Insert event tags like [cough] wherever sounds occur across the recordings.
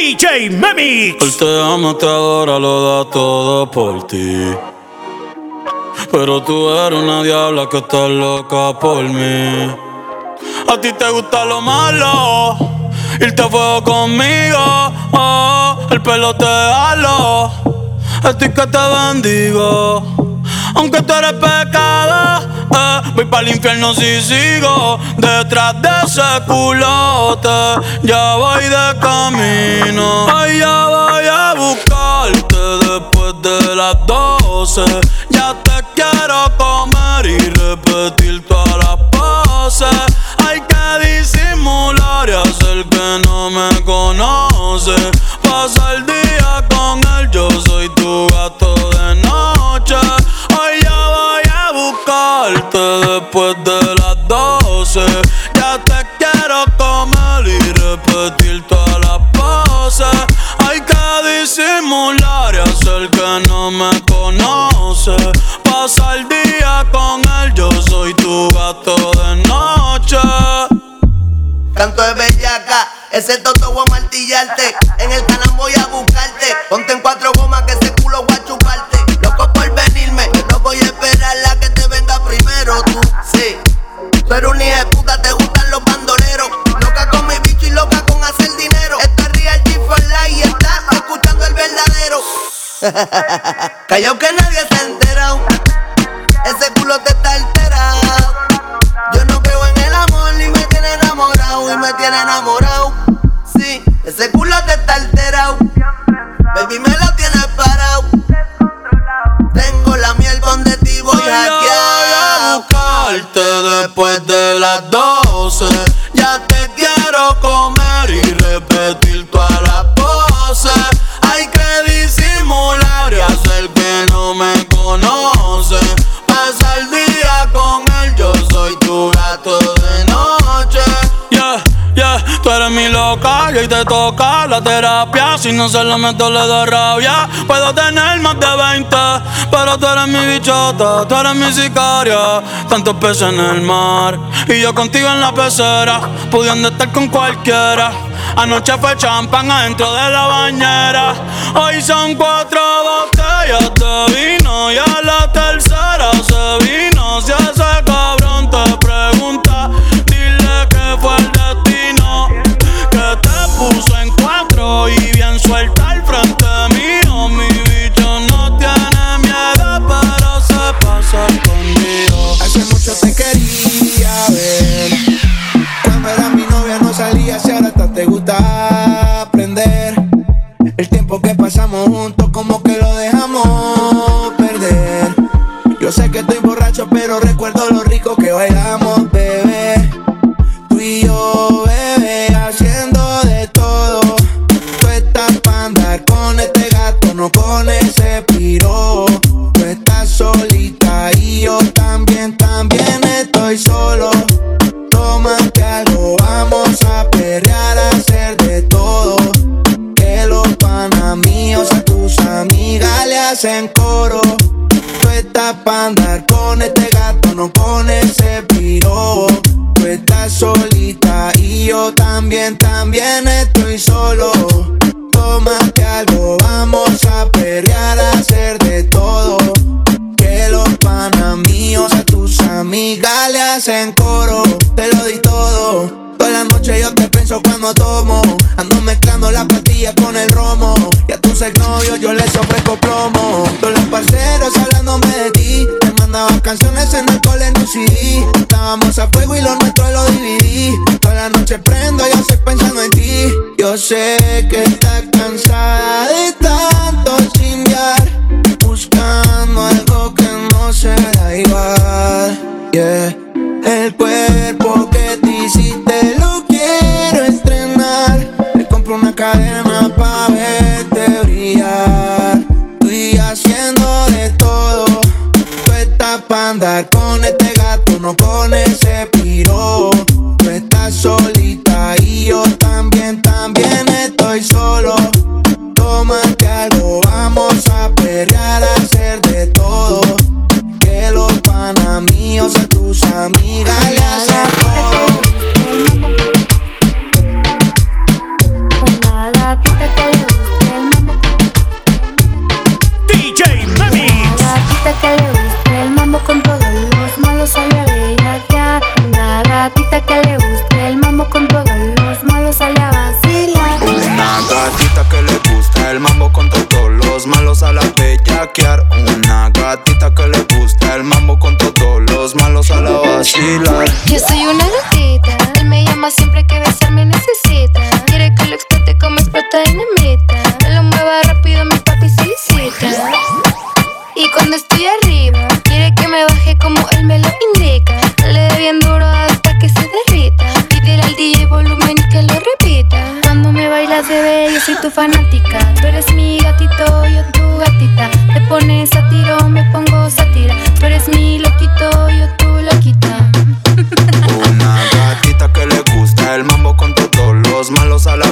DJ Memix. Él te ama, te adora, lo da todo por ti. Pero tú eres una diabla que está loca por mí. A ti te gusta lo malo, irte a fuego conmigo. Oh, el pelo te halo, estoy que te bendigo. Aunque tú eres pecado, eh, voy para el infierno si sigo detrás de ese culote. Ya voy de camino, ay, ya voy a buscarte después de las doce. Ya te quiero comer y repetir todas las poses. Hay que disimular y hacer que no me conoce. Pasa el después de las doce. Ya te quiero comer y repetir todas las poses. Hay que disimular y hacer que no me conoce. Pasa el día con él, yo soy tu gato de noche. Canto de bellaca, ese toto voy a martillarte. En el canal voy a buscarte. Ponte en cuatro gomas que ese culo sí. Tú eres de puta, te gustan los bandoleros. Loca con mi bicho y loca con hacer dinero. Esto es Real G for Life y estás escuchando el verdadero. [laughs] Callao que nadie se y te toca la terapia. Si no se lo meto, le da rabia. Puedo tener más de 20, pero tú eres mi bichota, tú eres mi sicaria. Tantos peces en el mar y yo contigo en la pecera, pudiendo estar con cualquiera. Anoche fue champán adentro de la bañera. Hoy son cuatro botellas de vino y a la te gusta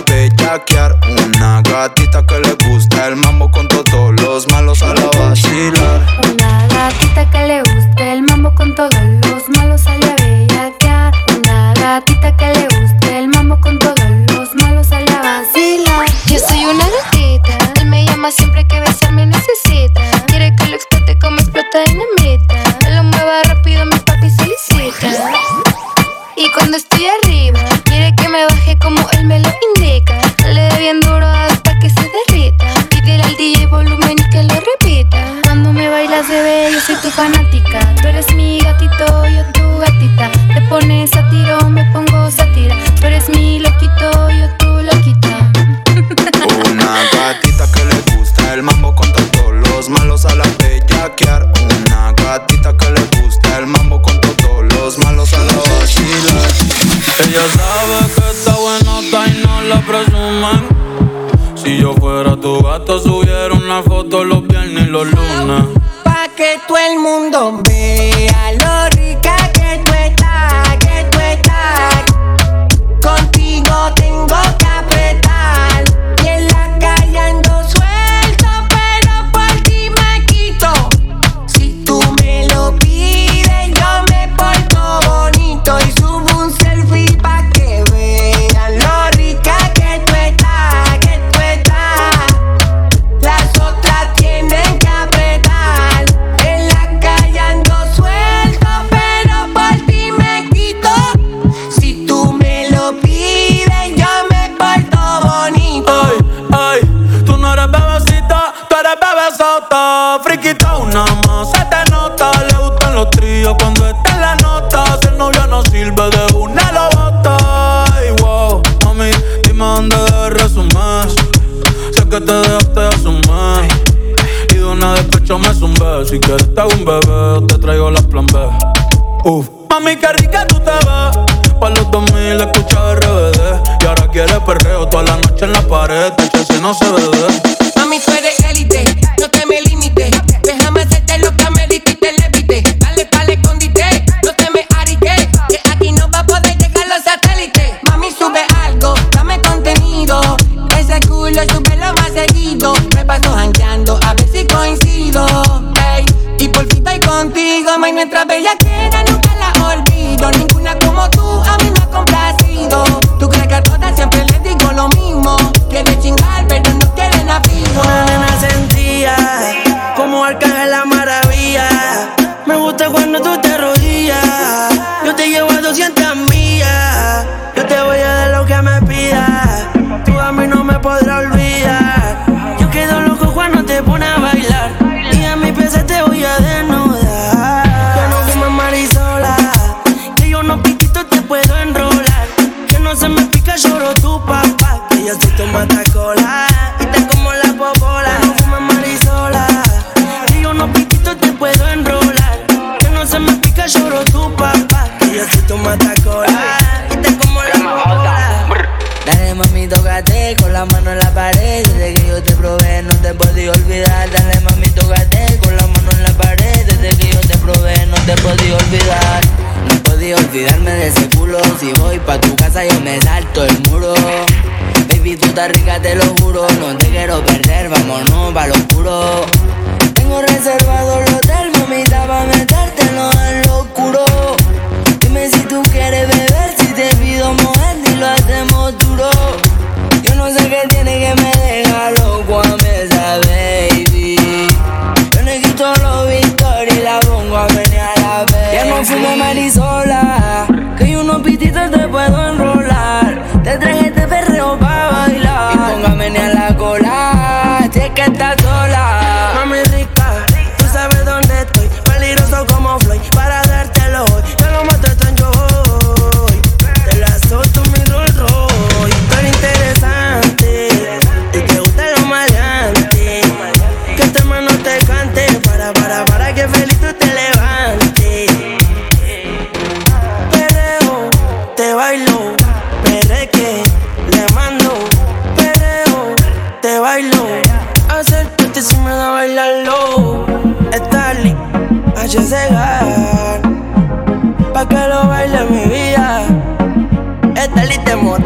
bellaquear. Una gatita que le gusta el mambo con todos los malos a la vacilar. Mami, qué rica tú te vas Pa' los 2000 escuchas RBD. Y ahora quieres perreo toda la noche en la pared. Te si no se ve.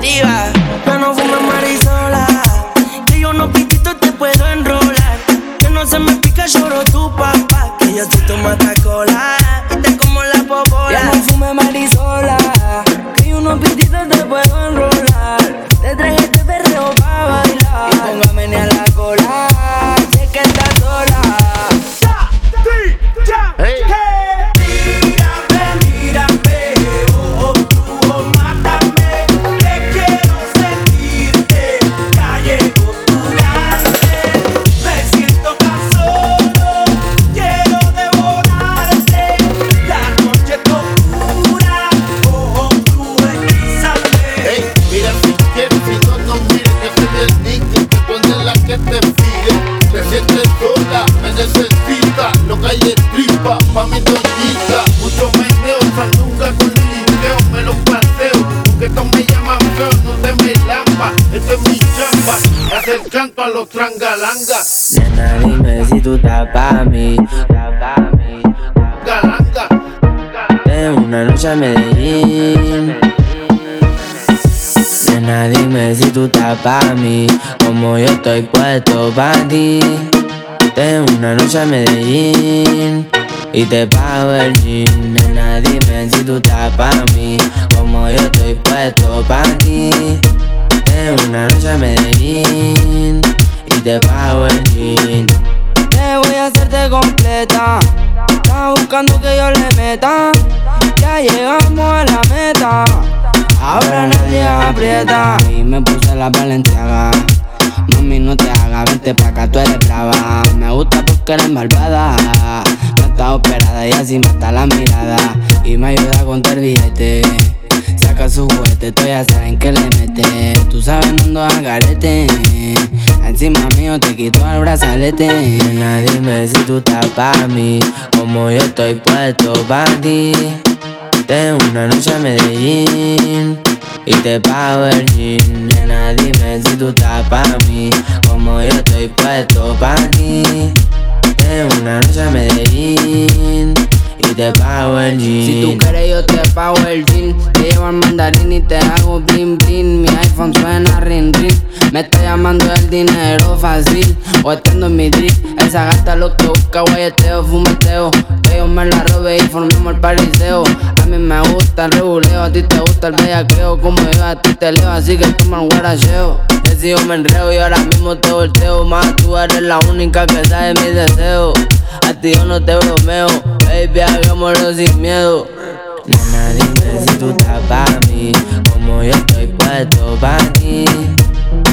Motiva. Que no fumes marisola. Que yo no pitito te puedo enrolar. Que no se me pica, lloro tu papá. Que yo estoy tu cola. Hacer canto a los trangalangas. Nena, dime si tú estás pa' mí. Galanga, Tengo una noche a Medellín. Nena, dime si tú estás pa' mí. Como yo estoy puesto pa' ti. Tengo una noche a Medellín. Y te pago el jean. Nena, dime si tú estás pa' mí. Como yo estoy puesto pa' ti. Una noche a Medellín. Y te pago el jean. Te voy a hacerte completa. Estás buscando que yo le meta. Ya llegamos a la meta. Ahora nadie aprieta. Y me puse la valenciaga. Mami, no te hagas, vente pa' acá, tú eres brava. Me gusta porque eres malvada. No estás operada y así mata la mirada. Y me ayuda a contar billete. Saca su juguete, tú ya saben que le mete. Tú sabes, no ando al garete. Encima mío te quito el brazalete. Nena, dime si tú estás pa' mí, como yo estoy puesto pa' ti. Tengo una noche a Medellín y te pago el jean. Nena, dime si tú estás pa' mí, como yo estoy puesto pa' ti. Tengo una noche a Medellín Si tú quieres yo te pago el jean Te llevo al mandarín y te hago bling bling. Mi iPhone suena ring ring Me está llamando el dinero fácil. O estando en mi drip. Esa gata lo que busca guayeteo, fumeteo. Que yo me la robe y formemos el pariseo. A mí me gusta el reguleo A ti te gusta el bellaqueo. Como yo a ti te leo Así que toma el guaracheo. Si yo me enreo y ahora mismo te volteo. Más tú eres la única que sabe mis deseos. A ti yo no te bromeo Baby, hagámoslo sin miedo Nena, dime si tú estás pa' mí, como yo estoy puesto pa' ti.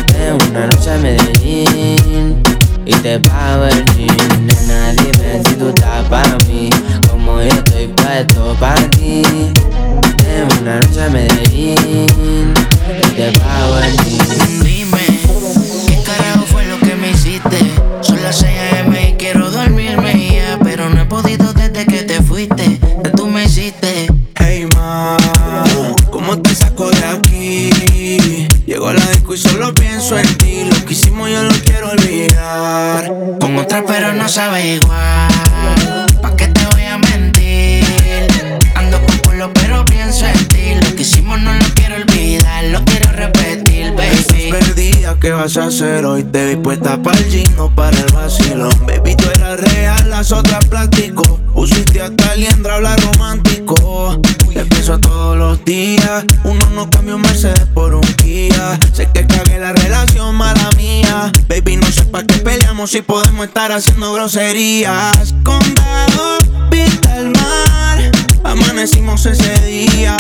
Tengo una noche a Medellín y te pago el jean. Nena, dime si tú estás pa' mí, como yo estoy puesto pa' ti. Tengo una noche a Medellín y te pago el jean. Solo pienso en ti. Lo que hicimos yo lo quiero olvidar. Con otra, pero no sabe igual. ¿Qué vas a hacer hoy? Te vi puesta para el gym, no para el vacilón. Baby, tú eras real, las otras plástico. Pusiste hasta liendra, habla romántico. Te pienso todos los días. Uno no cambia un Mercedes por un Kia. Sé que cagué la relación, mala mía. Baby, no sé pa' qué peleamos si podemos estar haciendo groserías. Condado, vista al mar. Amanecimos ese día.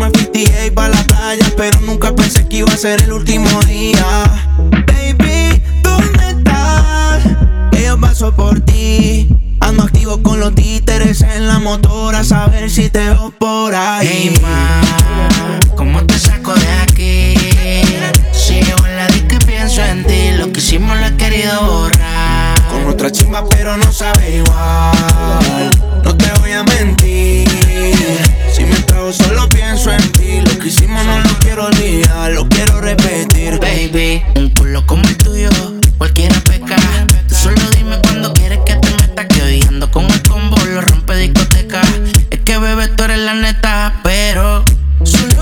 Nos fuimos a 58 pa' la playa, pero nunca pensé que iba a ser el último día. Baby, ¿dónde estás? Que yo paso por ti. Ando activo con los títeres en la motora, a saber si te veo por ahí. Hey, ma, ¿cómo te saco de aquí? Sigo en la disco y pienso en ti. Lo que hicimos lo he querido borrar. Con otra chimba, pero no sabe igual. No te voy a mentir solo pienso en ti. Lo que hicimos no lo quiero olvidar, lo quiero repetir. Baby, un culo como el tuyo, cualquiera peca. Solo dime cuando quieres que te meta. Que hoy ando con el combo, lo rompe discoteca. Es que bebé, tú eres la neta, pero solo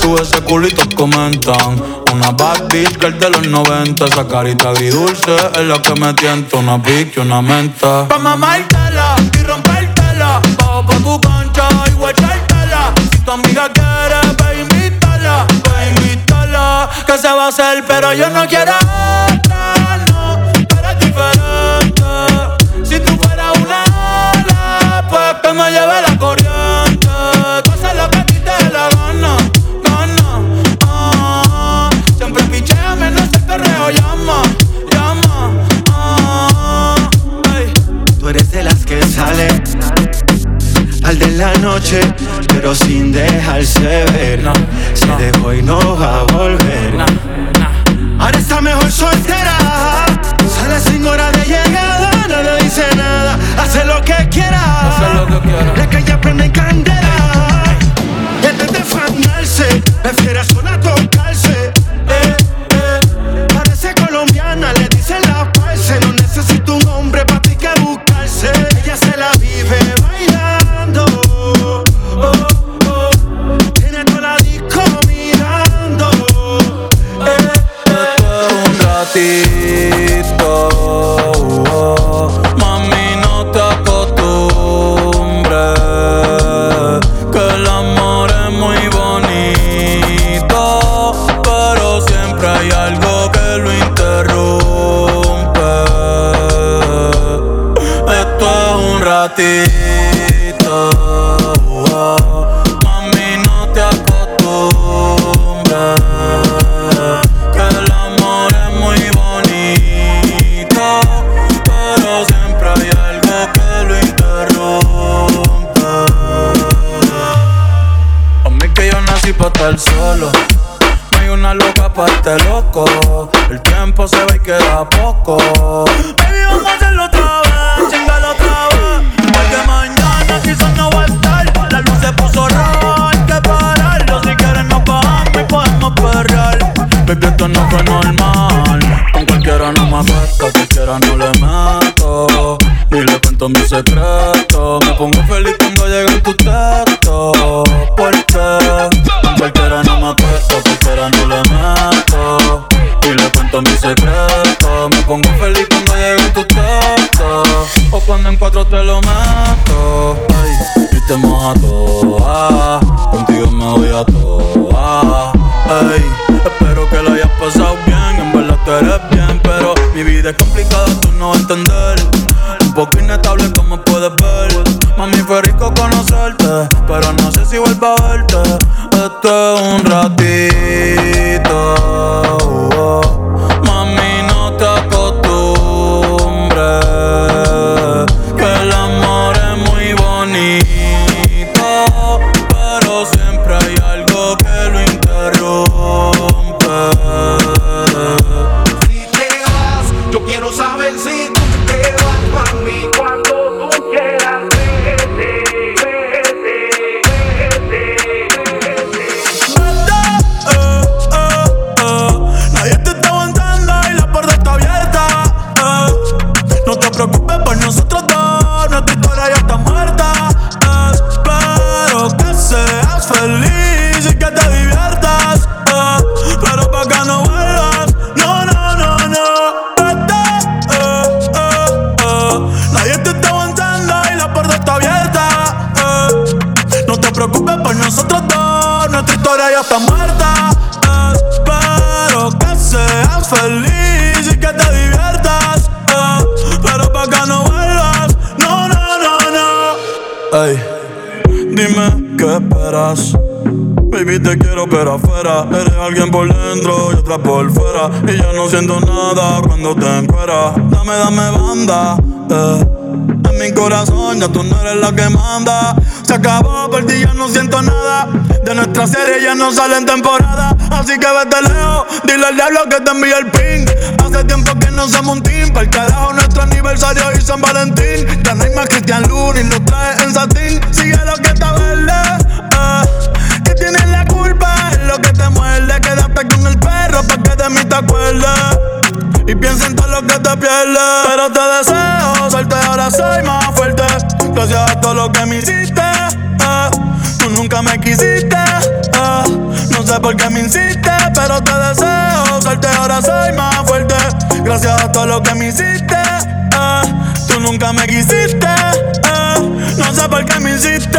Sube ese culito, comentan. Una bad bitch que el de los 90. Esa carita dulce es la que me tienta. Una pique, una menta. Pa' mamártela y rompértela. Bajo pa' tu cancha y guachártela. Si tu amiga quiere, ve invítala. Ve invítala. Que se va a hacer, pero yo no quiero la noche, pero sin dejarse ver. No, Se no. dejó y no va a volver. Ahora está mejor soltera. Sale sin hora de llegada, no le dice nada. Hace lo que quiera. Hace. La calle prende candela. ratito. Mami, no te acostumbres. Que el amor es muy bonito, pero siempre hay algo que lo interrumpe. A mí que yo nací para estar solo. No hay una loca para este loco. El tiempo se ve y queda poco. Baby, mi secreto. Me pongo feliz cuando llegan tus textos. Porque cualquiera no me acuesto, cualquiera no le meto. Y le cuento mi secreto. Me pongo feliz cuando llegan tus textos. O cuando en cuatro te lo mato. Ay, y te moja toa. Contigo me voy a toa. Ay, espero que lo hayas pasado bien. En verdad tú eres bien, pero mi vida es complicada, tú no entender siento nada cuando te encuentras. Dame, dame banda. Eh. En mi corazón ya tú no eres la que manda. Se acabó, por ti ya no siento nada. De nuestra serie ya no sale en temporada. Así que vete lejos, dile al diablo que te envíe el ping. Hace tiempo que no somos un team. Para el carajo, nuestro aniversario y San Valentín. Ya no hay más Cristian Luna y lo en satín. Sigue lo que está mí te acuerdes y piensa en todo lo que te pierdes. Pero te deseo suerte, ahora soy más fuerte. Gracias a todo lo que me hiciste, eh. tú nunca me quisiste. Eh. No sé por qué me hiciste, pero te deseo suerte, ahora soy más fuerte. Gracias a todo lo que me hiciste, eh. tú nunca me quisiste. No sé por qué me hiciste.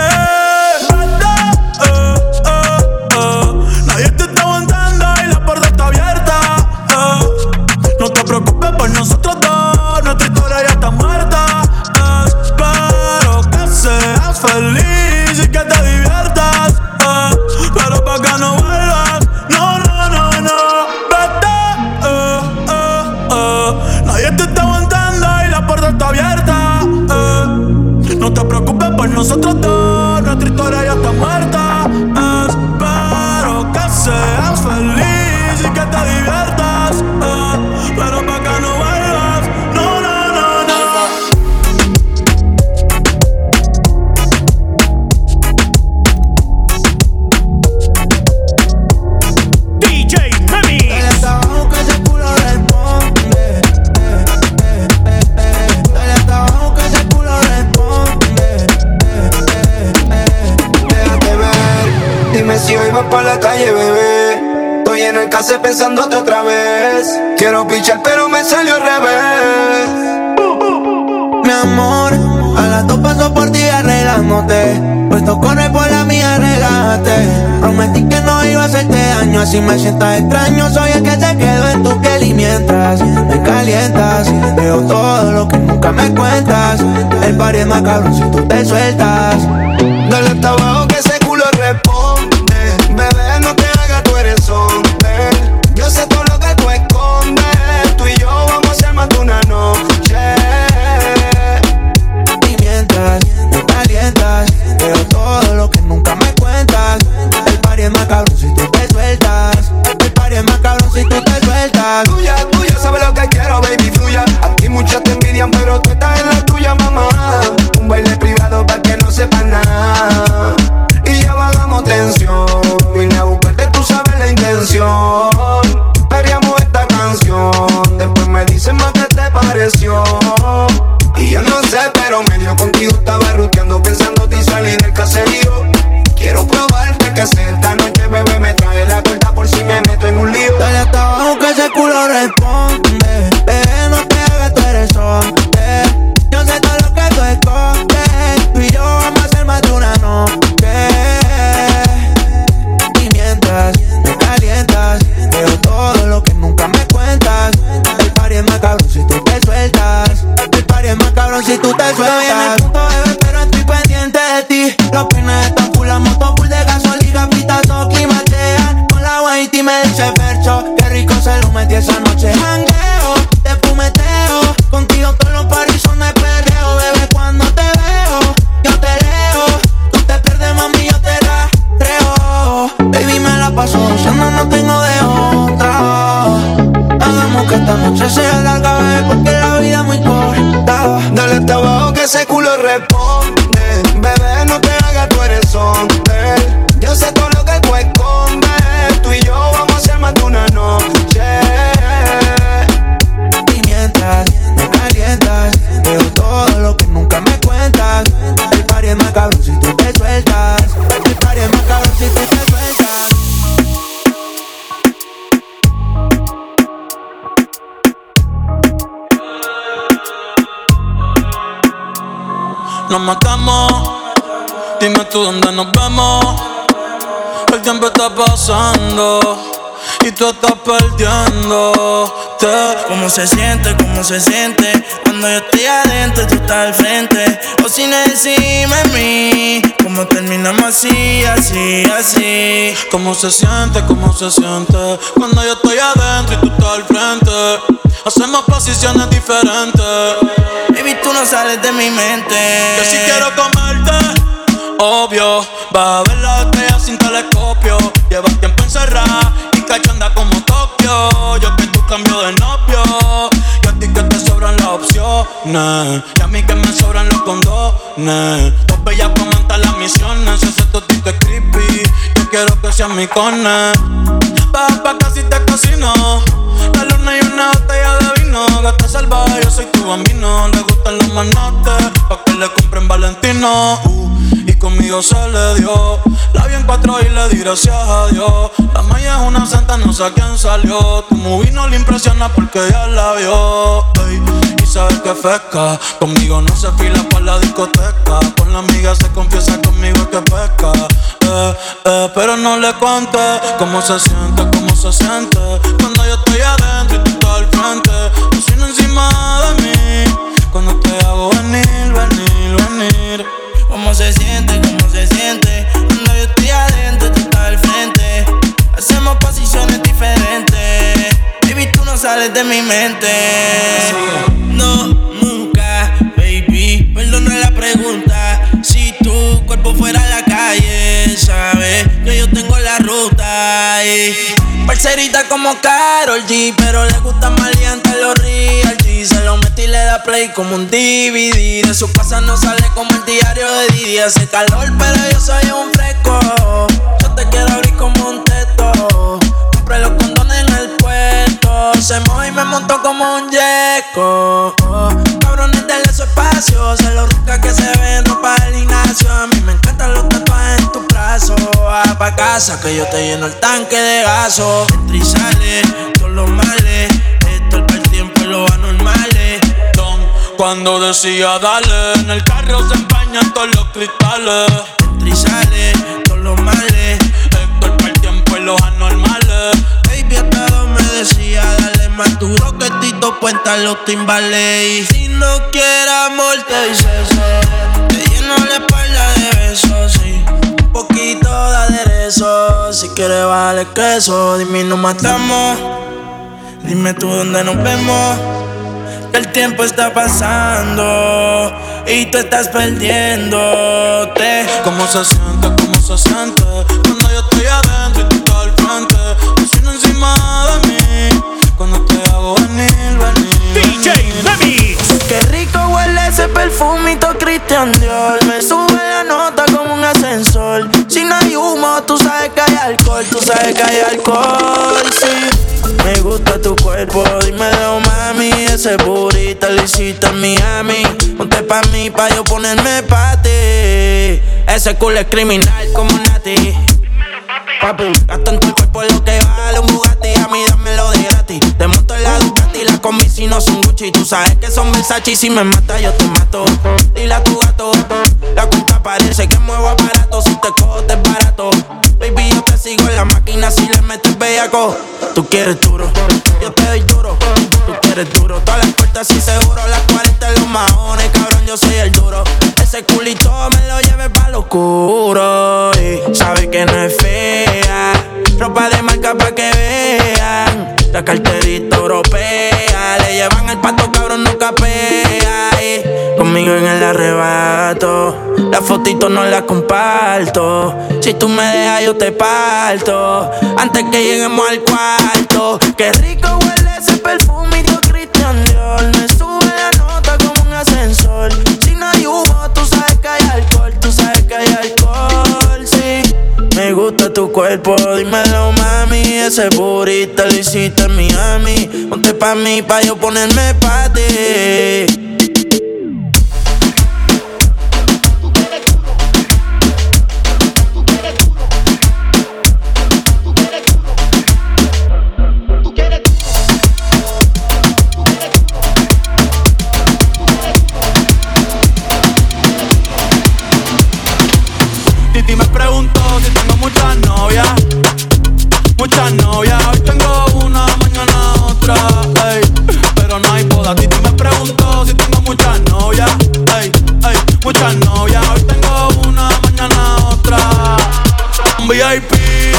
preocupes por nosotros besándote otra vez. Quiero pichar, pero me salió al revés. Mi amor, a las dos paso por ti arreglándote. Puesto corre por la mía, regate. Prometí que no iba a hacerte daño, así me sientas extraño. Soy el que se quedó en tu piel y mientras me calientas, veo todo lo que nunca me cuentas. El party es más cabrón si tú te sueltas. ¿Cómo se siente? ¿Cómo se siente? Cuando yo estoy adentro y tú estás al frente. O sin encima de mí. ¿Cómo terminamos así, así, así? ¿Cómo se siente? ¿Cómo se siente? Cuando yo estoy adentro y tú estás al frente. Hacemos posiciones diferentes. Baby, tú no sales de mi mente. Que si quiero comerte obvio. Va a ver la estrella sin telescopio. Llevas tiempo encerrada cachonda como Tokio. Yo que tú cambio de novio. Y a ti que te sobran las opciones. Y a mí que me sobran los condones. Dos bellas comentan las misiones. Ese totito es creepy. Yo quiero que seas mi cone. Baja pa' casi te cocino. La luna y una botella de vino. Gata salvaje, yo soy tu bambino. Le gustan los manotes. Pa' que le compren Valentino. Uh conmigo se le dio. La vi en cuatro y le di gracias a Dios. La maya es una santa, no sé a quién salió. Tu movie no le impresiona porque ya la vio. y sabes que fresca. Conmigo no se fila para la discoteca. Con la amiga se confiesa conmigo que pesca. Eh, eh, pero no le cuente cómo se siente, cómo se siente. Cuando yo estoy adentro y tú estás al frente. Tú encima de mí. Cuando te hago venir, venir, venir. ¿Cómo se siente? ¿Cómo se siente? Cuando yo estoy adentro, tú estás al frente. Hacemos posiciones diferentes. Baby, tú no sales de mi mente. No, nunca, baby. Perdona la pregunta. Si tu cuerpo fuera a la calle, sabes que yo tengo la ruta. Y parcerita como Carol G, pero le gusta maleante los real se lo metí y le da play como un DVD. De su casa no sale como el diario de Didi. Hace calor, pero yo soy un fresco. Yo te quiero abrir como un teto. Compré los condones en el puesto. Se moja y me montó como un yeco. Va pa' casa que yo te lleno el tanque de gaso. Entra y sale, todos los males lo anormales. Don, cuando decía dale, en el carro se empañan todos los cristales. Entra y sale, todos los males. Esto es el tiempo y los anormales. Baby, hasta me decía, dale más duro que Tito los timbales. si no quieres amor, te dice Te lleno la espalda de besos, sí. Poquito de aderezo. Si quieres, vale queso. Dime, no matamos. Dime tú dónde nos vemos. Que el tiempo está pasando y tú estás perdiéndote. ¿Cómo se siente? ¿Cómo se siente? Cuando yo estoy adentro y tú estás al frente. Haciendo encima de mí. Cuando te hago venir, venir. DJ Remix. Qué rico ese perfumito Christian Dior. Me sube la nota como un ascensor. Si no hay humo, tú sabes que hay alcohol. Tú sabes que hay alcohol, sí. Me gusta tu cuerpo, dímelo mami Ese burrito lo hiciste en Miami Ponte pa' mí, pa' yo ponerme pa' ti Ese culo es criminal como Nati Papi, gasto en tu cuerpo lo que vale un Bugatti A mí dámelo de gratis Te monto en la Las combi si no son Gucci Tú sabes que son Versace y si me mata yo te mato Dile a tu gato, la cuenta parece que muevo aparato Si te cojo te es barato Baby, yo te sigo en la máquina si le metes bellaco. Tú quieres duro, yo te doy duro. Tú quieres duro, todas las puertas y seguro. Las 40 los maones, cabrón, yo soy el duro. Ese culito me lo lleve pa' lo oscuro. Y sabe que no es fea. Ropa de marca pa' que vean. La carterita europea. Le llevan el pato, cabrón, no capea. conmigo en el arrebato. La fotito no la comparto. Si tú me dejas, yo te parto. Antes que lleguemos al cuarto. Qué rico huele ese perfume, Dios. Me Tu cuerpo, dímelo mami. Ese burrito lo hiciste en Miami. Ponte pa' mí, pa' yo ponerme pa' ti si tengo muchas novias. Ey, ey, muchas novias. Hoy tengo una, mañana otra. Un VIP,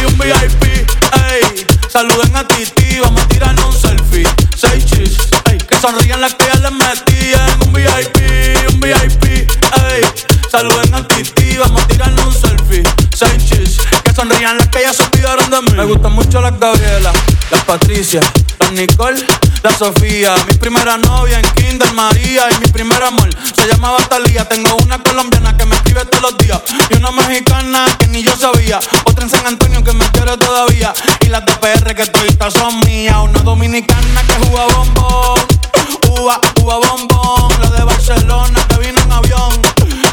un VIP, ey. Saluden a Titi, vamos a tirar un selfie. Seis chis, ey. Que sonrían las que ya les metían. Un VIP, un VIP, ey. Saluden a Titi, vamos a tirar un selfie. Seis chis, que sonrían las que ya se olvidaron de mí. Me gustan mucho las Gabriela, las Patricia, las Nicole la Sofía. Mi primera novia en Kinder María y mi primer amor se llamaba Talía. Tengo una colombiana que me escribe todos los días y una mexicana que ni yo sabía. Otra en San Antonio que me quiere todavía y las de PR que todavía son mías. Una dominicana que juega bombón, uva, uva bombón. La de Barcelona que vino en avión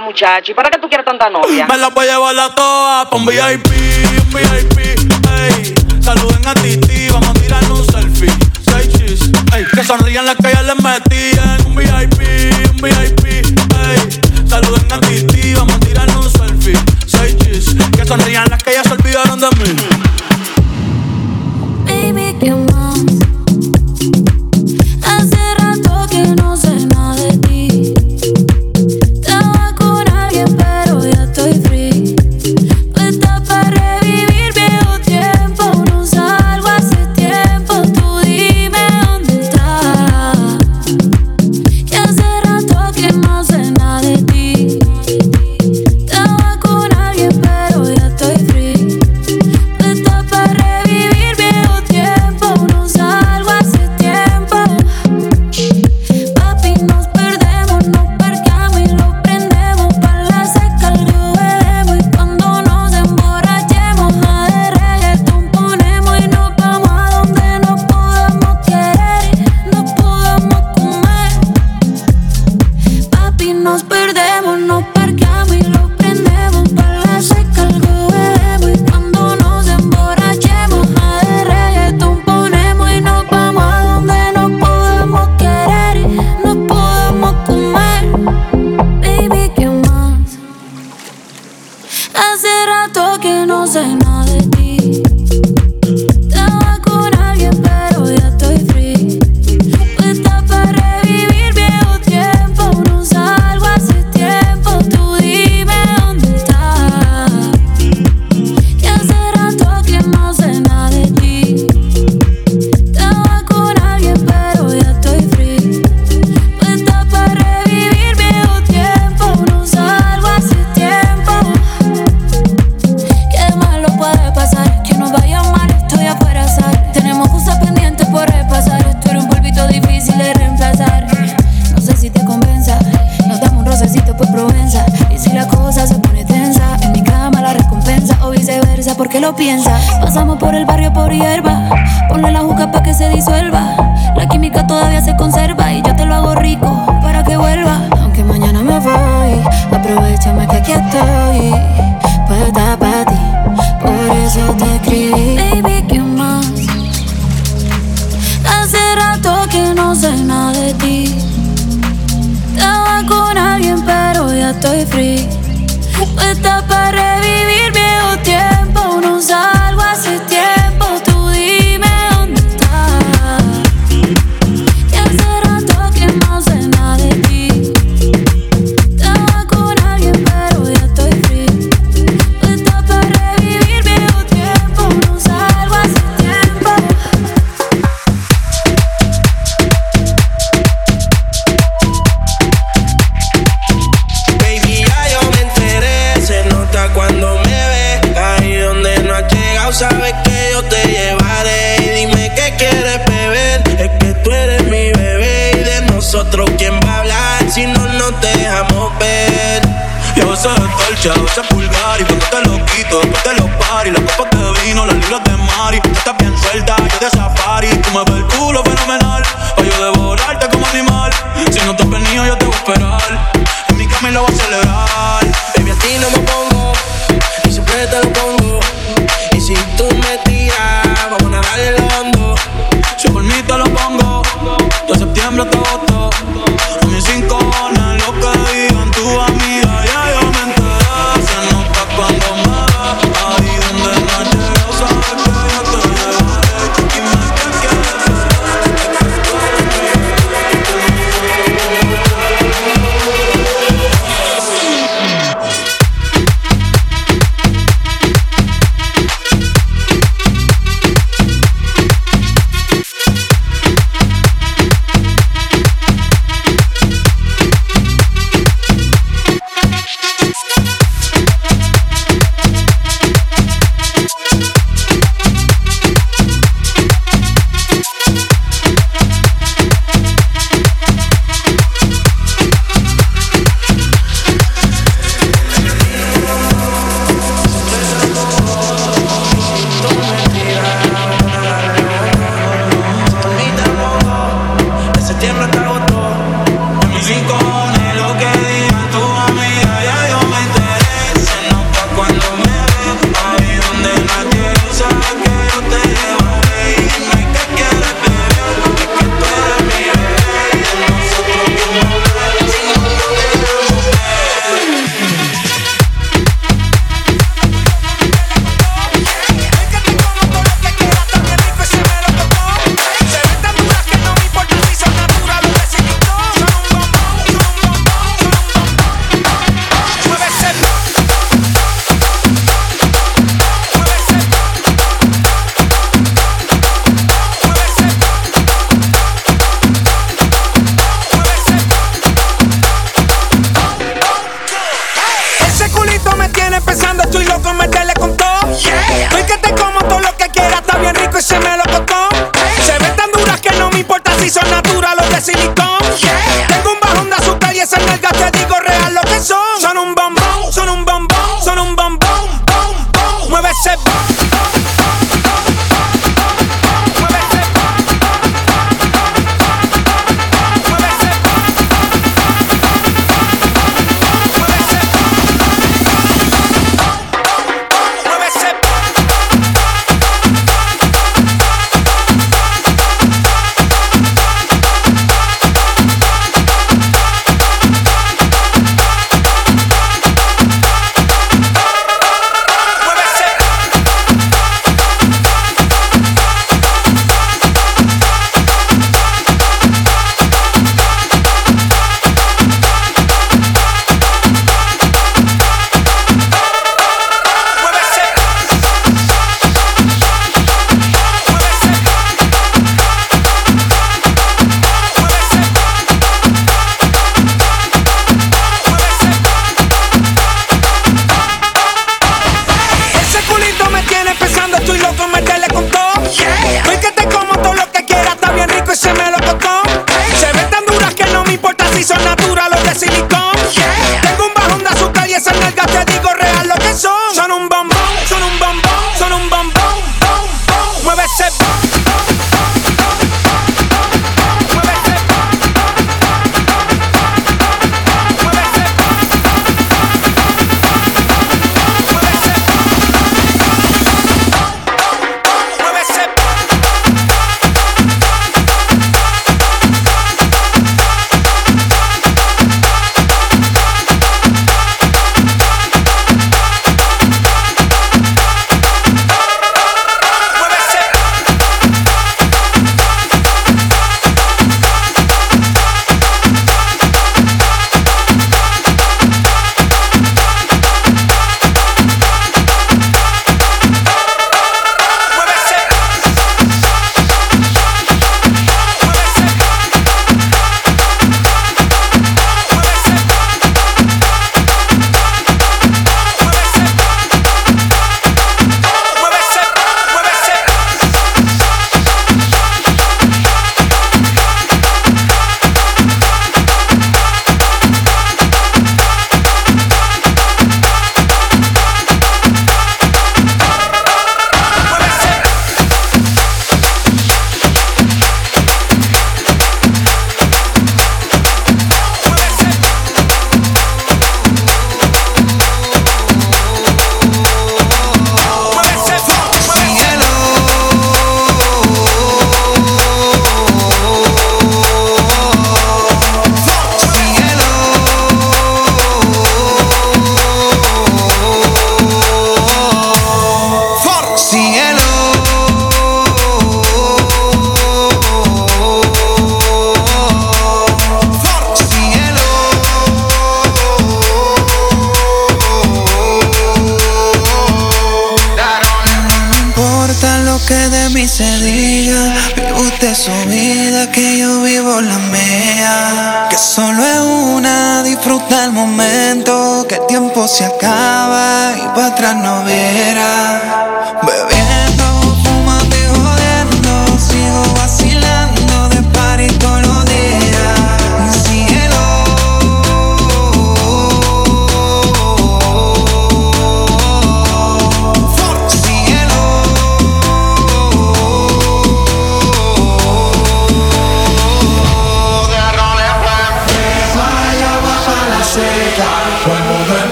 Muchacho. ¿Y para qué tú quieres tanta novia? [clears throat] Me la voy a llevar la toa pa' un VIP, un VIP, ey. Saluden a Titi, vamos a tirar un selfie. Seis chis, ey. Que sonrían las que ya les metían. Un VIP, un VIP, ey. Saluden a Titi, vamos a tirar un selfie. Seis chis, que sonrían las que ya se olvidaron de mí. Baby, ¿qué más? Rato que no sé nada de ti.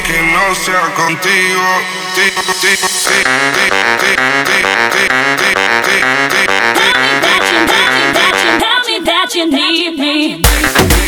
que no sea contigo. Tell me that you need me.